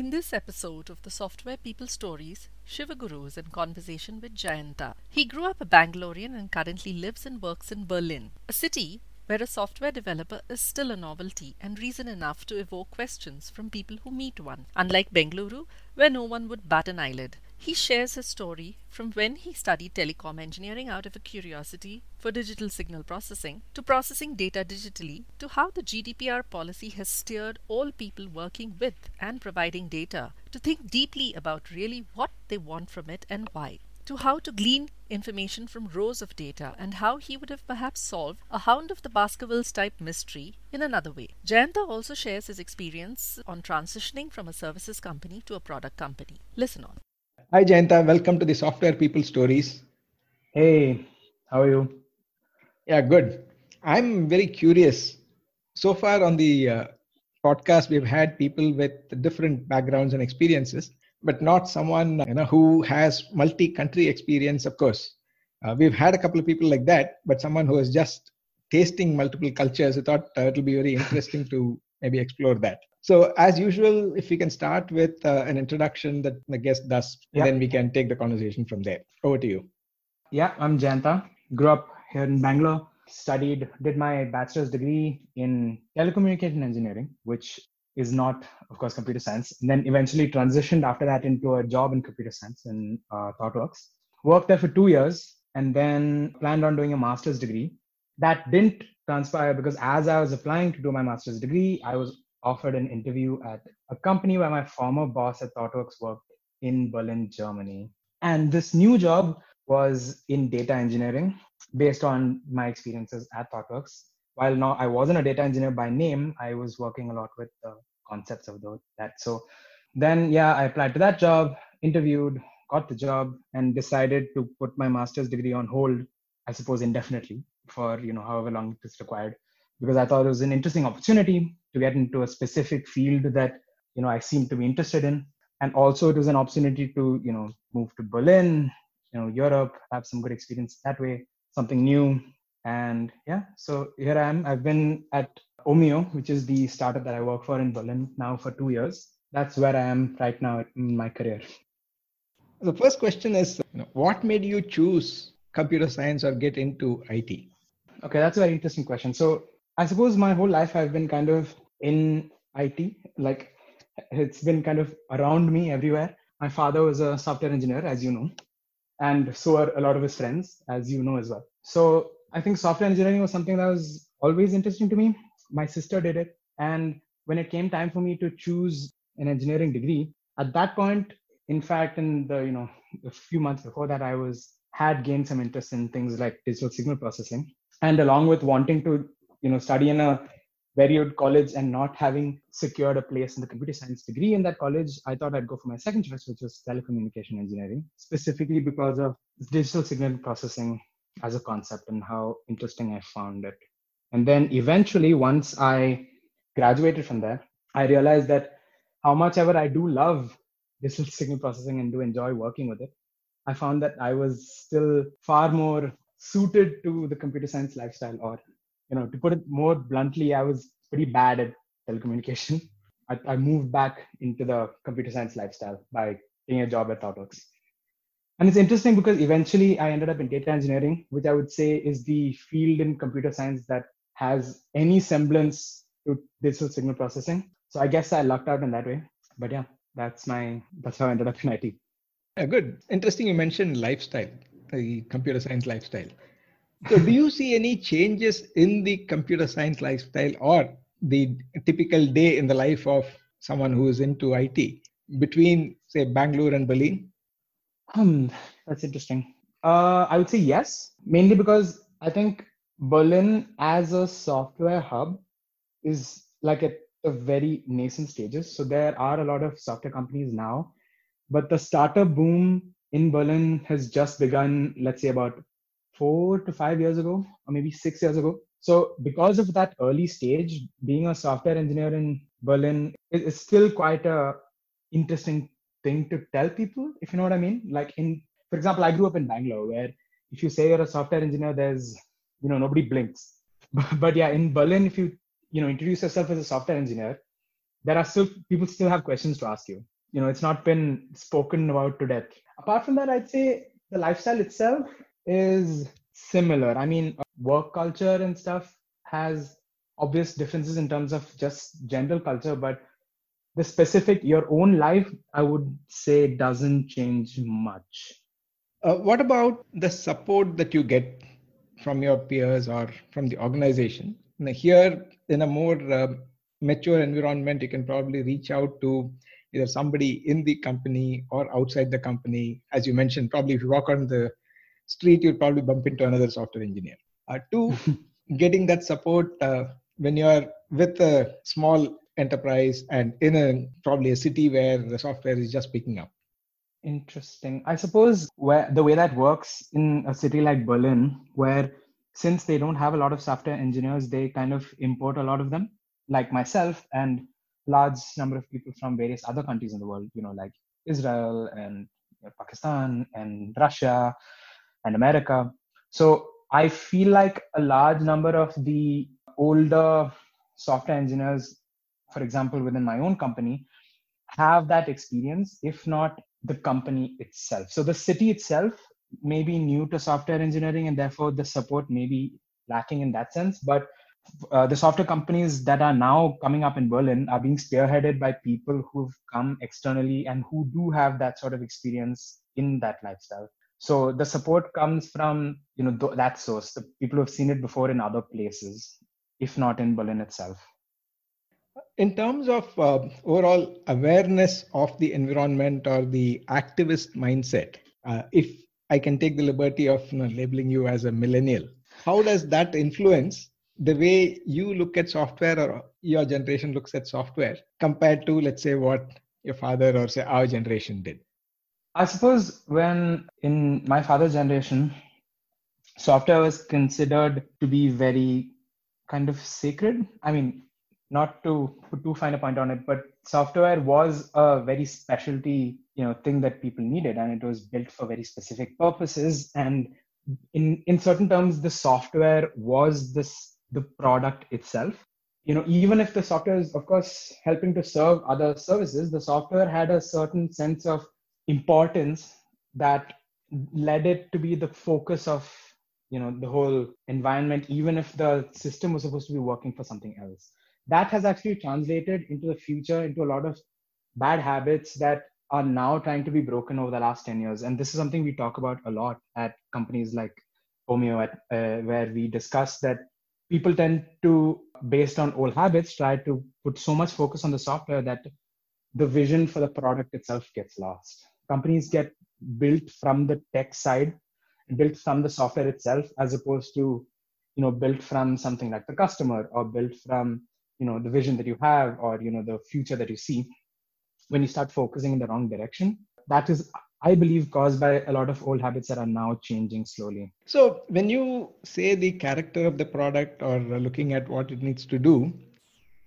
In this episode of the Software People Stories, Shivaguru is in conversation with Jayanta. He grew up a Bangalorean and currently lives and works in Berlin, a city where a software developer is still a novelty and reason enough to evoke questions from people who meet one. Unlike Bengaluru, where no one would bat an eyelid, he shares his story from when he studied telecom engineering out of a curiosity for digital signal processing to processing data digitally to how the GDPR policy has steered all people working with and providing data to think deeply about really what they want from it and why to how to glean information from rows of data and how he would have perhaps solved a Hound of the Baskervilles type mystery in another way. Jayanta also shares his experience on transitioning from a services company to a product company. Listen on. Hi, Jayanta. Welcome to the Software People Stories. Hey, how are you? Yeah, good. I'm very curious. So far on the uh, podcast, we've had people with different backgrounds and experiences, but not someone you know who has multi-country experience. Of course, uh, we've had a couple of people like that, but someone who is just tasting multiple cultures. I thought uh, it'll be very interesting to maybe explore that. So, as usual, if we can start with uh, an introduction that the guest does, Yeah. then we can take the conversation from there. Over to you. Yeah, I'm Jayanta. Grew up here in Bangalore. Studied, did my bachelor's degree in telecommunication engineering, which is not, of course, computer science. And then eventually transitioned after that into a job in computer science in uh, ThoughtWorks. Worked there for two years and then planned on doing a master's degree. That didn't transpire because as I was applying to do my master's degree, I was offered an interview at a company where my former boss at ThoughtWorks worked in Berlin, Germany. And this new job was in data engineering based on my experiences at ThoughtWorks. While now I wasn't a data engineer by name, I was working a lot with the concepts of the, that. So then, yeah, I applied to that job, interviewed, got the job, and decided to put my master's degree on hold, I suppose indefinitely for you know however long it is required, because I thought it was an interesting opportunity to get into a specific field that you know I seemed to be interested in, and also it was an opportunity to you know move to Berlin, you know Europe, have some good experience that way, something new, and yeah, so here I am. I've been at Omio, which is the startup that I work for in Berlin now for two years. That's where I am right now in my career. The first question is you know, what made you choose computer science or get into IT? Okay, that's a very interesting question. So I suppose my whole life I've been kind of in IT, like it's been kind of around me everywhere. My father was a software engineer, as you know, and so are a lot of his friends, as you know as well. So I think software engineering was something that was always interesting to me. My sister did it, and when it came time for me to choose an engineering degree, at that point, in fact, in the you know a few months before that, I was had gained some interest in things like digital signal processing and along with wanting to you know study in a very good college and not having secured a place in the computer science degree in that college i thought i'd go for my second choice which was telecommunication engineering specifically because of digital signal processing as a concept and how interesting i found it. And then eventually once i graduated from there i realized that how much ever i do love digital signal processing and do enjoy working with it i found that i was still far more suited to the computer science lifestyle or you know to put it more bluntly i was pretty bad at telecommunication. I, I moved back into the computer science lifestyle by getting a job at thoughtworks. And it's interesting because eventually i ended up in data engineering which i would say is the field in computer science that has any semblance to digital signal processing. So i guess i lucked out in that way. But yeah that's my that's how i ended up in it Uh, good. Interesting you mentioned lifestyle, the computer science lifestyle. So, do you see any changes in the computer science lifestyle or the typical day in the life of someone who is into IT between, say, Bangalore and Berlin? Hmm, that's interesting. Uh, I would say yes, mainly because I think Berlin as a software hub is like at a very nascent stages. So there are a lot of software companies now, but the startup boom in Berlin has just begun, let's say about four to five years ago, or maybe six years ago. So because of that early stage, being a software engineer in Berlin is still quite a interesting thing to tell people, if you know what I mean. Like in, for example, I grew up in Bangalore, where if you say you're a software engineer, there's you know nobody blinks. but yeah, in Berlin, if you you know introduce yourself as a software engineer, there are still people still have questions to ask you. You know, it's not been spoken about to death. Apart from that, I'd say the lifestyle itself is similar. I mean, work culture and stuff has obvious differences in terms of just general culture, but the specific your own life, I would say, doesn't change much. Uh, what about the support that you get from your peers or from the organization? Now, here, in a more uh, mature environment, you can probably reach out to either somebody in the company or outside the company. As you mentioned, probably if you walk on the street, you'll probably bump into another software engineer. Uh, two, getting that support uh, when you're with a small enterprise and in a probably a city where the software is just picking up. Interesting. I suppose where the way that works in a city like Berlin, where since they don't have a lot of software engineers, they kind of import a lot of them, like myself and large number of people from various other countries in the world, you know, like Israel and Pakistan and Russia and America. So I feel like a large number of the older software engineers, for example, within my own company, have that experience, if not the company itself. So the city itself may be new to software engineering and therefore the support may be lacking in that sense. But uh, the software companies that are now coming up in Berlin are being spearheaded by people who've come externally and who do have that sort of experience in that lifestyle. So the support comes from you know th- that source, the people who have seen it before in other places, if not in Berlin itself. In terms of uh, overall awareness of the environment or the activist mindset, uh, if I can take the liberty of you know, labeling you as a millennial, how does that influence the way you look at software or your generation looks at software compared to let's say what your father or say our generation did? I suppose when in my father's generation software was considered to be very kind of sacred. I mean not to put too fine a point on it but software was a very specialty you know thing that people needed and it was built for very specific purposes. And in in certain terms the software was this the product itself. You know even if the software is of course helping to serve other services the software had a certain sense of importance that led it to be the focus of you know the whole environment even if the system was supposed to be working for something else. That has actually translated into the future into a lot of bad habits that are now trying to be broken over the last 10 years. And this is something we talk about a lot at companies like Omio at, uh, where we discuss that people tend to, based on old habits, try to put so much focus on the software that the vision for the product itself gets lost. Companies get built from the tech side, built from the software itself, as opposed to, you know, built from something like the customer or built from, you know, the vision that you have or, you know, the future that you see. When you start focusing in the wrong direction, that is I believe caused by a lot of old habits that are now changing slowly. So, when you say the character of the product or looking at what it needs to do,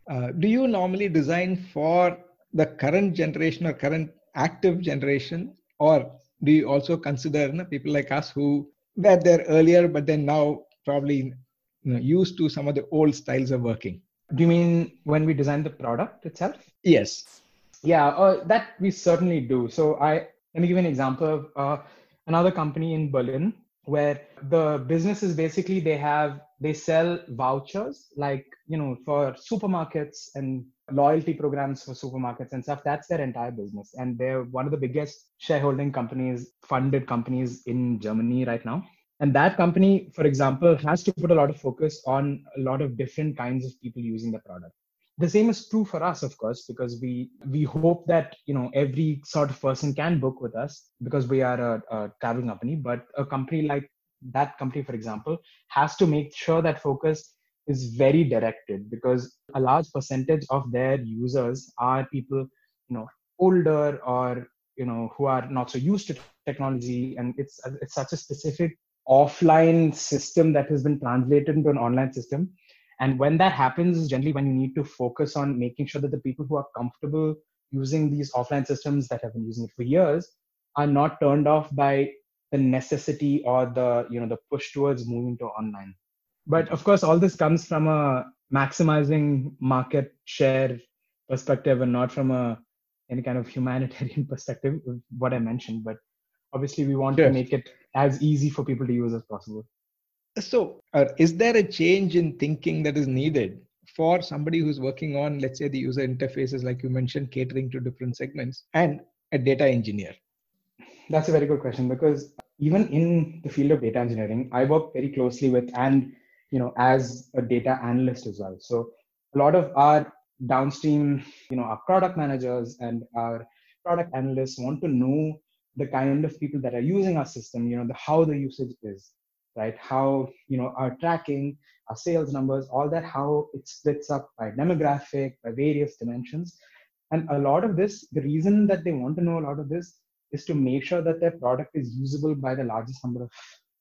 uh, do you normally design for the current generation or current active generation, or do you also consider you know, people like us who were there earlier but then now probably you know, used to some of the old styles of working? Do you mean when we design the product itself? Yes. Yeah, uh, that we certainly do. So I let me give you an example of uh, another company in Berlin where the business is basically they have they sell vouchers like you know for supermarkets and loyalty programs for supermarkets and stuff. That's their entire business. And they're one of the biggest shareholding companies funded companies in germany right now. And that company for example has to put a lot of focus on a lot of different kinds of people using the product the same is true for us of course because we we hope that you know every sort of person can book with us because we are a, a travel company but a company like that company, for example, has to make sure that focus is very directed because a large percentage of their users are people, you know, older or you know who are not so used to technology, and it's it's such a specific offline system that has been translated into an online system. And when that happens, is generally when you need to focus on making sure that the people who are comfortable using these offline systems that have been using it for years are not turned off by the necessity or the you know the push towards moving to online. But of course all this comes from a maximizing market share perspective and not from a any kind of humanitarian perspective what i mentioned. But obviously we want to make it as easy for people to use as possible so uh, is there a change in thinking that is needed for somebody who's working on let's say the user interfaces like you mentioned catering to different segments and a data engineer? That's a very good question because even in the field of data engineering i work very closely with and you know as a data analyst as well. So a lot of our downstream you know our product managers and our product analysts want to know the kind of people that are using our system you know the how the usage is right? How you know our tracking our sales numbers all that how it splits up by demographic by various dimensions. And a lot of this the reason that they want to know a lot of this is to make sure that their product is usable by the largest number of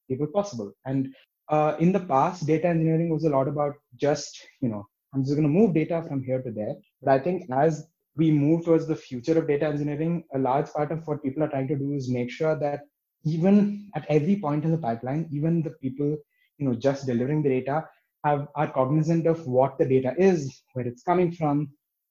people possible. And uh, in the past data engineering was a lot about just you know i'm just going to move data from here to there. But i think as we move towards the future of data engineering a large part of what people are trying to do is make sure that even at every point in the pipeline, even the people you know just delivering the data have are cognizant of what the data is, where it's coming from,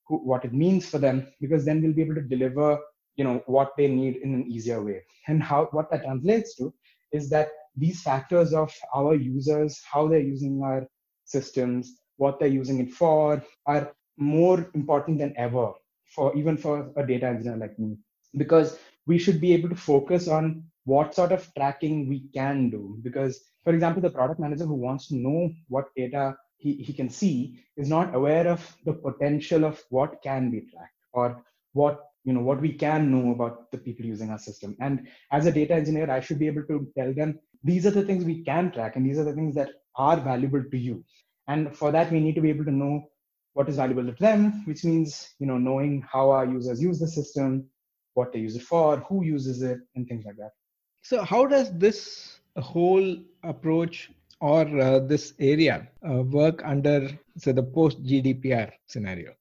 who, what it means for them, because then we'll be able to deliver you know what they need in an easier way. And how what that translates to is that these factors of our users, how they're using our systems, what they're using it for, are more important than ever for even for a data engineer like me because we should be able to focus on what sort of tracking we can do. Because, for example, the product manager who wants to know what data he, he can see is not aware of the potential of what can be tracked or what you know what we can know about the people using our system. And as a data engineer i should be able to tell them these are the things we can track and these are the things that are valuable to you. And for that we need to be able to know what is valuable to them which means you know knowing how our users use the system what they use it for who uses it and things like that so, how does this whole approach or uh, this area uh, work under, say, the post GDPR scenario?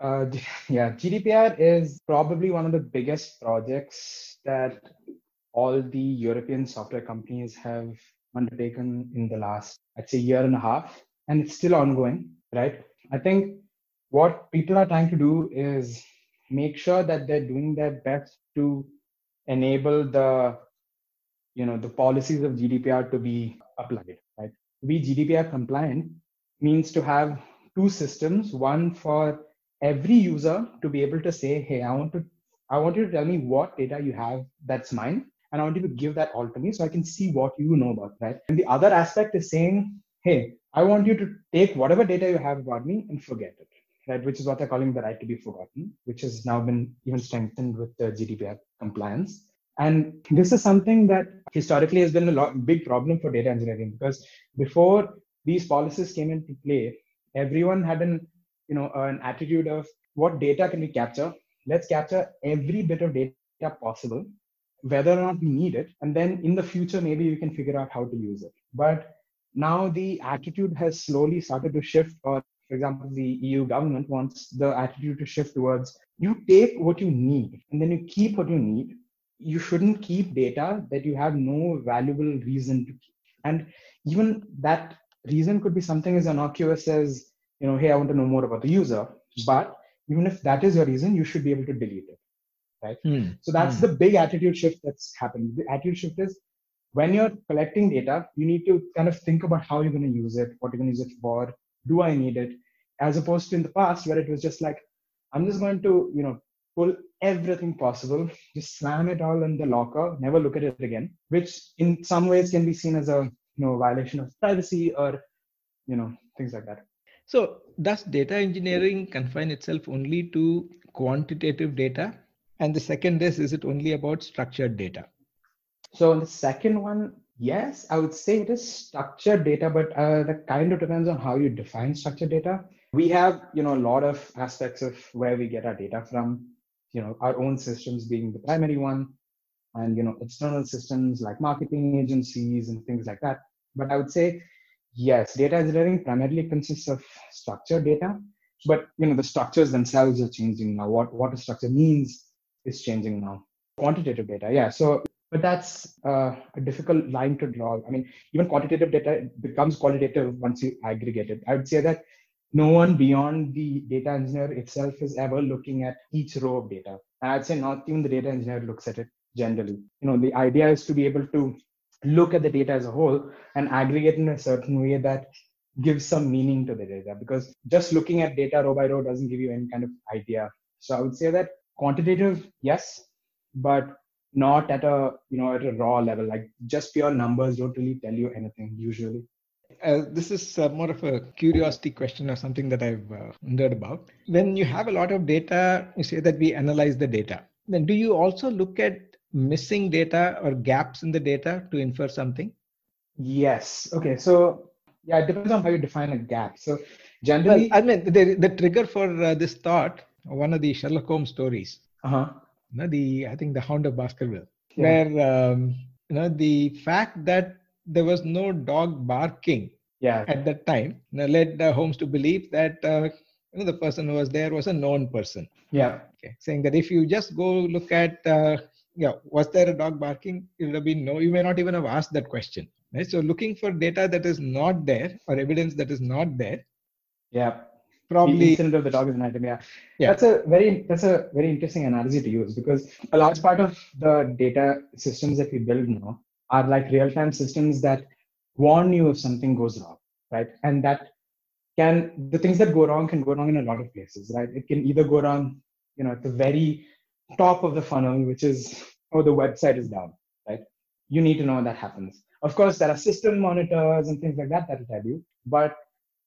Uh, yeah, GDPR is probably one of the biggest projects that all the European software companies have undertaken in the last, I'd say, year and a half, and it's still ongoing, right? I think what people are trying to do is make sure that they're doing their best to enable the you know the policies of gdpr to be applied right? To be gdpr compliant means to have two systems one for every user to be able to say hey i want to i want you to tell me what data you have that's mine and i want you to give that all to me so i can see what you know about right? And the other aspect is saying hey i want you to take whatever data you have about me and forget it right? Which is what they're calling the right to be forgotten which has now been even strengthened with the gdpr compliance and this is something that historically has been a lot, big problem for data engineering because before these policies came into play, everyone had an you know an attitude of what data can we capture? Let's capture every bit of data possible, whether or not we need it, and then in the future maybe we can figure out how to use it. But now the attitude has slowly started to shift, or for example, the EU government wants the attitude to shift towards you take what you need and then you keep what you need you shouldn't keep data that you have no valuable reason to keep. And even that reason could be something as innocuous as, you know, hey, I want to know more about the user. But even if that is your reason, you should be able to delete it. Right. Mm. So that's mm. the big attitude shift that's happened. The attitude shift is when you're collecting data, you need to kind of think about how you're going to use it, what you're going to use it for, do I need it? As opposed to in the past where it was just like, I'm just going to, you know, pull everything possible, just slam it all in the locker, never look at it again, which in some ways can be seen as a you know violation of privacy or you know things like that. So does data engineering confine itself only to quantitative data? And the second is, is it only about structured data? So on the second one, yes, I would say it is structured data, but uh, that kind of depends on how you define structured data. We have, you know, a lot of aspects of where we get our data from. You know, our own systems being the primary one, and you know, external systems like marketing agencies and things like that. But I would say, yes, data engineering primarily consists of structured data, but you know, the structures themselves are changing now. What what a structure means is changing now. Quantitative data, yeah. So but that's uh, a difficult line to draw. I mean, even quantitative data becomes qualitative once you aggregate it. I would say that no one beyond the data engineer itself is ever looking at each row of data. And I'd say not even the data engineer looks at it generally. You know, the idea is to be able to look at the data as a whole and aggregate in a certain way that gives some meaning to the data because just looking at data row by row doesn't give you any kind of idea. So I would say that quantitative, yes, but not at a you know at a raw level like just pure numbers don't really tell you anything usually uh, this is uh, more of a curiosity question or something that I've uh, wondered about. When you have a lot of data, you say that we analyze the data. Then do you also look at missing data or gaps in the data to infer something? Yes. Okay. So yeah, it depends on how you define a gap. So generally, well, I mean, the, the trigger for uh, this thought, one of the Sherlock Holmes stories. Uh-huh you know, the I think the Hound of Baskerville, yeah. where um, you know the fact that there was no dog barking yeah. at that time know, led uh, Holmes to believe that uh, you know, the person who was there was a known person. Yeah. Okay. Saying that if you just go look at, uh, yeah, was there a dog barking? It would have been no. You may not even have asked that question. Right. So looking for data that is not there or evidence that is not there. Yeah probably the incident of the dog is an item. Yeah. yeah, that's a very that's a very interesting analogy to use because a large part of the data systems that we build now are like real-time systems that warn you if something goes wrong, right? And that can the things that go wrong can go wrong in a lot of places, right? It can either go wrong, you know, at the very top of the funnel, which is oh the website is down, right? You need to know that happens. Of course, there are system monitors and things like that that will tell you, but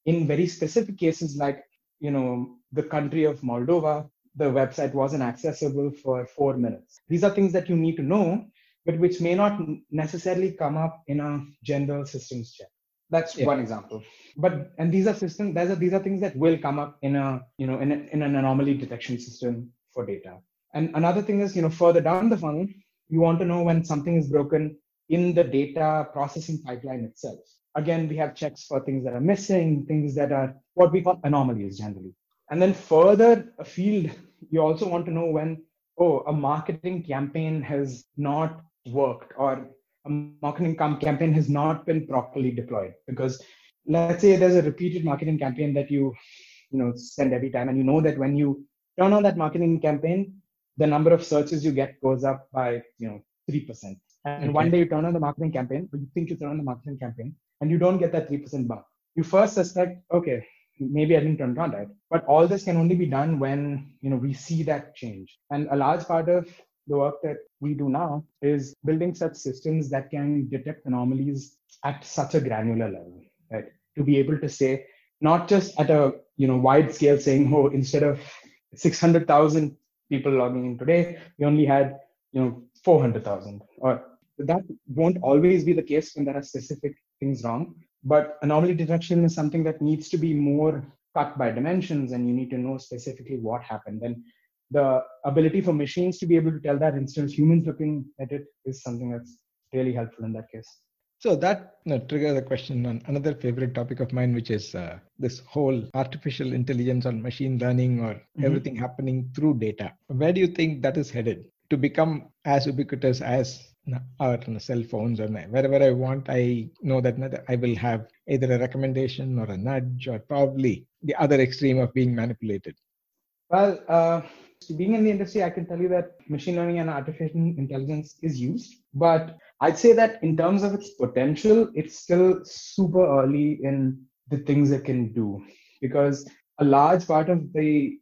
in very specific cases like you know, the country of Moldova, the website wasn't accessible for four minutes. These are things that you need to know, but which may not necessarily come up in a general systems check. That's yeah. one example. But and these are systems. These are these are things that will come up in a you know in, a, in an anomaly detection system for data. And another thing is you know further down the funnel, you want to know when something is broken in the data processing pipeline itself again, we have checks for things that are missing, things that are what we call anomalies generally. And then further afield, you also want to know when, oh, a marketing campaign has not worked or a marketing campaign has not been properly deployed. Because let's say there's a repeated marketing campaign that you, you know, send every time, and you know that when you turn on that marketing campaign, the number of searches you get goes up by, you know, 3%. And okay. one day you turn on the marketing campaign, or you think you turn on the marketing campaign, and you don't get that 3% bump. You first suspect, okay, maybe I didn't turn it on right. But all this can only be done when you know we see that change. And a large part of the work that we do now is building such systems that can detect anomalies at such a granular level, right? To be able to say, not just at a you know wide scale saying, oh, instead of 600,000 people logging in today, we only had you know 400,000 or that won't always be the case when there are specific things wrong. But anomaly detection is something that needs to be more cut by dimensions, and you need to know specifically what happened. And the ability for machines to be able to tell that instead of humans looking at it is something that's really helpful in that case. So that you know, triggers a question on another favorite topic of mine, which is uh, this whole artificial intelligence or machine learning or mm-hmm. everything happening through data. Where do you think that is headed to become as ubiquitous as our cell phones or wherever I want, I know that I will have either a recommendation or a nudge or probably the other extreme of being manipulated. Well, uh, being in the industry, I can tell you that machine learning and artificial intelligence is used, but I'd say that in terms of its potential, it's still super early in the things it can do. Because a large part of the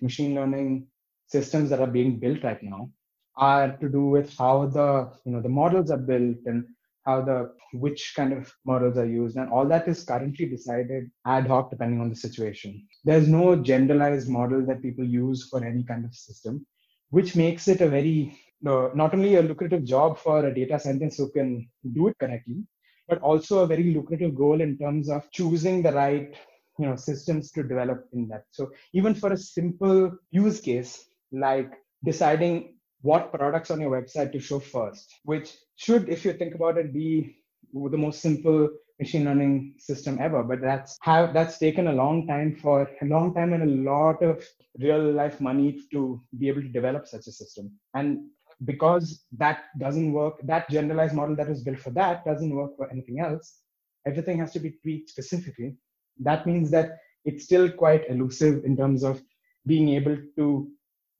machine learning systems that are being built right now are to do with how the you know the models are built and how the which kind of models are used and all that is currently decided ad hoc depending on the situation. There's no generalized model that people use for any kind of system which makes it a very no, not only a lucrative job for a data scientist who can do it correctly, but also a very lucrative goal in terms of choosing the right you know systems to develop in that. So even for a simple use case like deciding what products on your website to show first which should if you think about it be the most simple machine learning system ever. But that's have that's taken a long time for a long time and a lot of real life money to be able to develop such a system. And because that doesn't work that generalized model that was built for that doesn't work for anything else everything has to be tweaked specifically. That means that it's still quite elusive in terms of being able to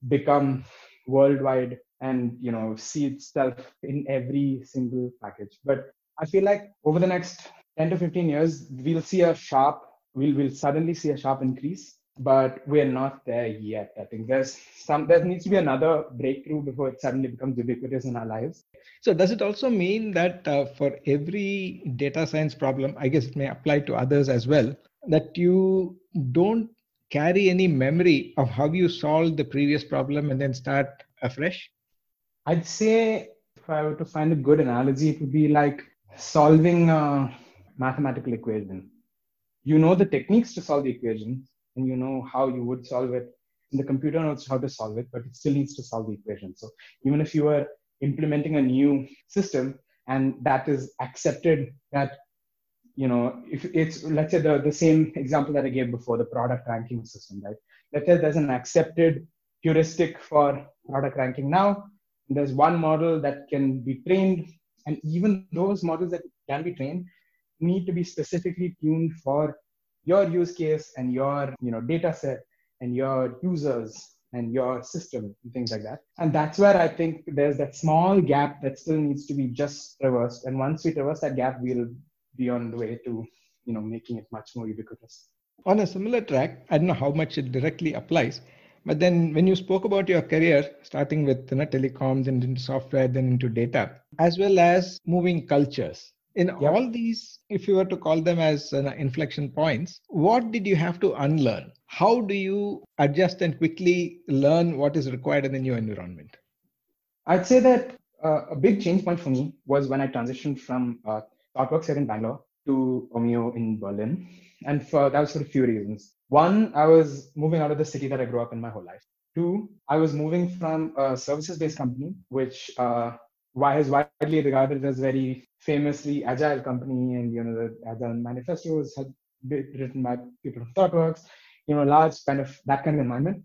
become worldwide and you know see itself in every single package. But i feel like over the next 10 to 15 years we'll see a sharp we'll, we'll suddenly see a sharp increase but we're not there yet i think. There's some there needs to be another breakthrough before it suddenly becomes ubiquitous in our lives. So does it also mean that uh, for every data science problem i guess it may apply to others as well that you don't carry any memory of how you solved the previous problem and then start afresh? I'd say if I were to find a good analogy, it would be like solving a mathematical equation. You know the techniques to solve the equation and you know how you would solve it. And the computer knows how to solve it, but it still needs to solve the equation. So even if you are implementing a new system and that is accepted that you know, if it's let's say the, the same example that I gave before, the product ranking system, right? Let's say there's an accepted heuristic for product ranking now. There's one model that can be trained, and even those models that can be trained need to be specifically tuned for your use case and your you know data set and your users and your system and things like that. And that's where I think there's that small gap that still needs to be just traversed. And once we traverse that gap, we'll be on the way to you know making it much more ubiquitous. On a similar track, I don't know how much it directly applies, but then when you spoke about your career, starting with you know, telecoms and into software, then into data, as well as moving cultures. In yep. all these, if you were to call them as uh, inflection points, what did you have to unlearn? How do you adjust and quickly learn what is required in the new environment? I'd say that uh, a big change point for me was when I transitioned from uh, ThoughtWorks here in Bangalore to Omio in Berlin. And for, that was for a few reasons. One, I was moving out of the city that I grew up in my whole life. Two, I was moving from a services-based company, which uh, is widely regarded as very famously agile company, and you know the agile manifestos had been written by people from ThoughtWorks. You know, large kind of that kind of environment.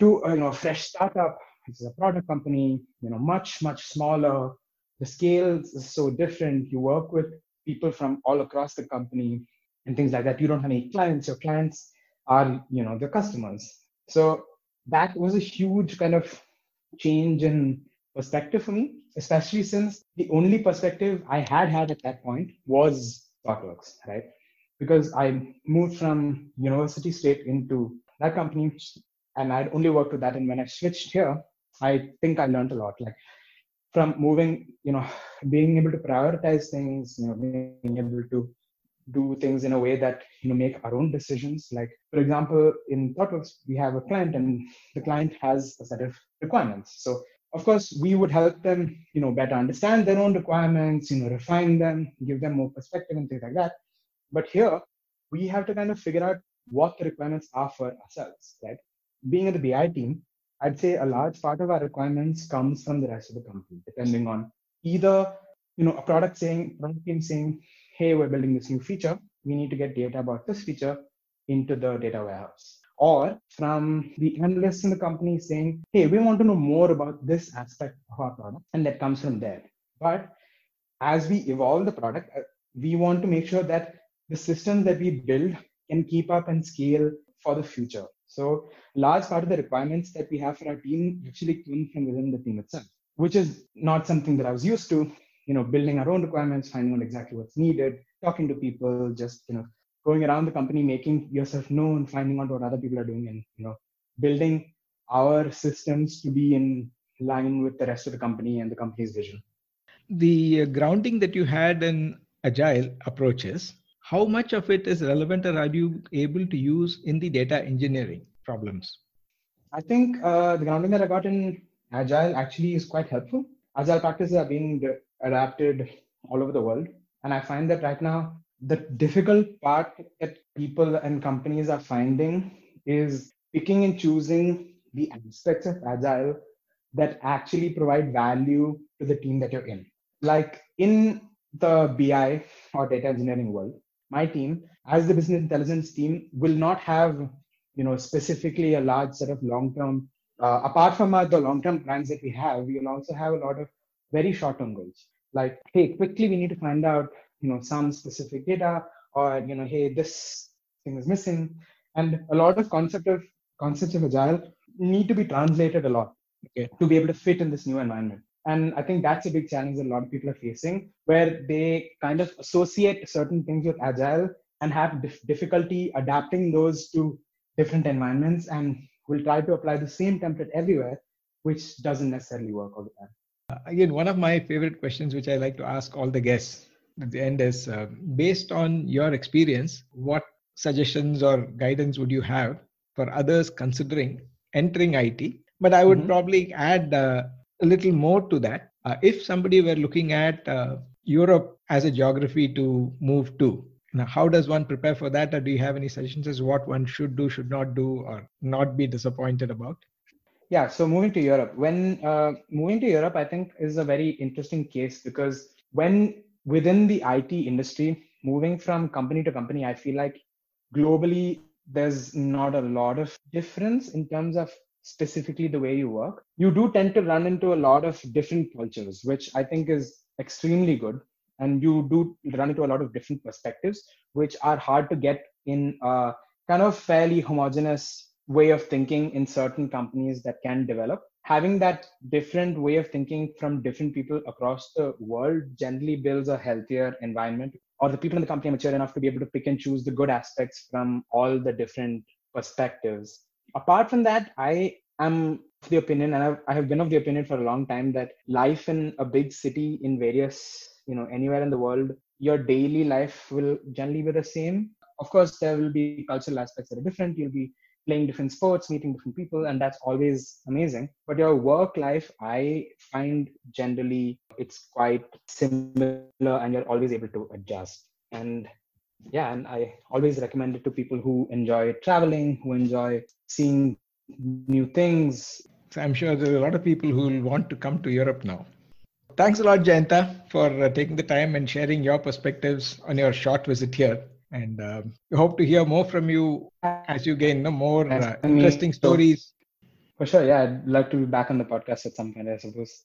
To uh, you know, a fresh startup, which is a product company. You know, much much smaller, the scales is so different. You work with people from all across the company and things like that. You don't have any clients. Your clients are, you know, the customers. So that was a huge kind of change in perspective for me, especially since the only perspective I had had at that point was ThoughtWorks, right? Because I moved from university state into that company and I'd only worked with that. And when I switched here, I think I learned a lot. Like from moving, you know, being able to prioritize things, you know, being able to do things in a way that you know make our own decisions. Like for example, in ThoughtWorks, we have a client, and the client has a set of requirements. So of course, we would help them, you know, better understand their own requirements, you know, refine them, give them more perspective and things like that. But here, we have to kind of figure out what the requirements are for ourselves, right? Being at the BI team, I'd say a large part of our requirements comes from the rest of the company, depending on either you know a product saying product team saying, hey, we're building this new feature, we need to get data about this feature into the data warehouse. Or from the analysts in the company saying, hey, we want to know more about this aspect of our product, and that comes from there. But as we evolve the product, uh, we want to make sure that the systems that we build can keep up and scale for the future. So large part of the requirements that we have for our team actually come from within the team itself, which is not something that I was used to. You know, building our own requirements, finding out exactly what's needed, talking to people, just you know, going around the company, making yourself known, finding out what other people are doing, and you know, building our systems to be in line with the rest of the company and the company's vision. The grounding that you had in agile approaches how much of it is relevant or are you able to use in the data engineering problems? I think uh, the grounding that I got in Agile actually is quite helpful. Agile practices are being adapted all over the world. And I find that right now, the difficult part that people and companies are finding is picking and choosing the aspects of Agile that actually provide value to the team that you're in. Like in the BI or data engineering world, my team, as the business intelligence team, will not have you know specifically a large set of long-term. Uh, apart from uh, the long-term plans that we have, we will also have a lot of very short-term goals. Like, hey, quickly we need to find out you know some specific data, or you know, hey, this thing is missing, and a lot of concept of concepts of agile need to be translated a lot okay, to be able to fit in this new environment. And I think that's a big challenge that a lot of people are facing, where they kind of associate certain things with agile and have dif- difficulty adapting those to different environments and will try to apply the same template everywhere, which doesn't necessarily work all the time. Uh, again, one of my favorite questions, which I like to ask all the guests at the end, is uh, based on your experience, what suggestions or guidance would you have for others considering entering IT? But I would mm-hmm. probably add uh, a little more to that. Uh, if somebody were looking at uh, Europe as a geography to move to, now how does one prepare for that? Or do you have any suggestions as what one should do, should not do, or not be disappointed about? Yeah, so moving to Europe. When uh, moving to Europe, I think is a very interesting case because when within the IT industry, moving from company to company, I feel like globally there's not a lot of difference in terms of specifically the way you work, you do tend to run into a lot of different cultures, which I think is extremely good. And you do run into a lot of different perspectives, which are hard to get in a kind of fairly homogenous way of thinking in certain companies that can develop. Having that different way of thinking from different people across the world generally builds a healthier environment, or the people in the company are mature enough to be able to pick and choose the good aspects from all the different perspectives apart from that, I am of the opinion, and I've, I have been of the opinion for a long time that life in a big city in various, you know, anywhere in the world, your daily life will generally be the same. Of course, there will be cultural aspects that are different. You'll be playing different sports, meeting different people, and that's always amazing. But your work life, I find generally it's quite similar, and you're always able to adjust. And yeah, and I always recommend it to people who enjoy traveling, who enjoy seeing new things. So I'm sure there are a lot of people who will want to come to Europe now. Thanks a lot, Jayanta, for uh, taking the time and sharing your perspectives on your short visit here. And uh, we hope to hear more from you as you gain no, more uh, interesting stories. For sure, yeah, I'd love to be back on the podcast at some point, I suppose.